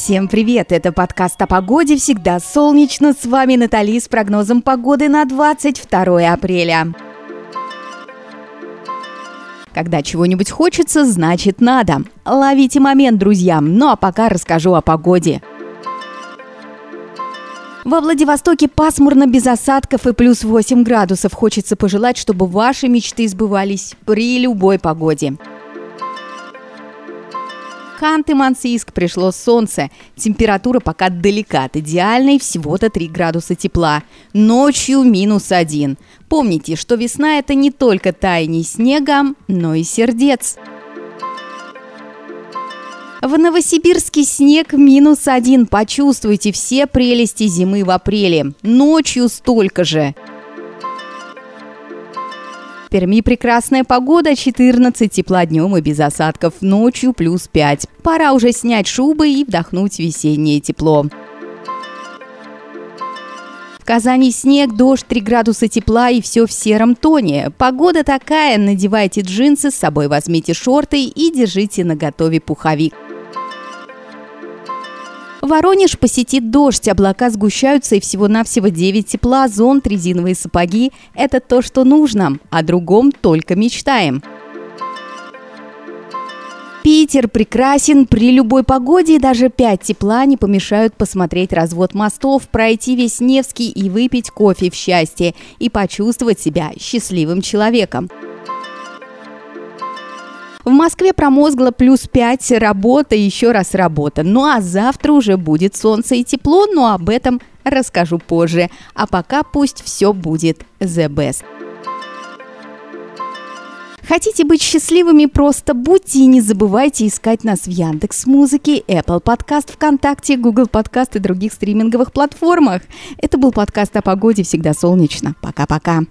Всем привет! Это подкаст о погоде «Всегда солнечно». С вами Натали с прогнозом погоды на 22 апреля. Когда чего-нибудь хочется, значит надо. Ловите момент, друзья. Ну а пока расскажу о погоде. Во Владивостоке пасмурно, без осадков и плюс 8 градусов. Хочется пожелать, чтобы ваши мечты сбывались при любой погоде. Ханты-Мансийск пришло солнце. Температура пока далека от идеальной, всего-то 3 градуса тепла. Ночью минус 1. Помните, что весна – это не только таяние снега, но и сердец. В Новосибирске снег минус один. Почувствуйте все прелести зимы в апреле. Ночью столько же. В Перми прекрасная погода, 14 тепла днем и без осадков, ночью плюс 5. Пора уже снять шубы и вдохнуть весеннее тепло. В Казани снег, дождь, 3 градуса тепла и все в сером тоне. Погода такая, надевайте джинсы, с собой возьмите шорты и держите на готове пуховик. Воронеж посетит дождь, облака сгущаются и всего-навсего 9 тепла, зонт, резиновые сапоги – это то, что нужно, о другом только мечтаем. Питер прекрасен при любой погоде, и даже 5 тепла не помешают посмотреть развод мостов, пройти весь Невский и выпить кофе в счастье и почувствовать себя счастливым человеком. В Москве промозгло плюс 5, работа еще раз работа. Ну а завтра уже будет солнце и тепло, но об этом расскажу позже. А пока пусть все будет the best. Хотите быть счастливыми, просто будьте и не забывайте искать нас в Яндекс Музыке, Apple Podcast, ВКонтакте, Google Podcast и других стриминговых платформах. Это был подкаст о погоде «Всегда солнечно». Пока-пока.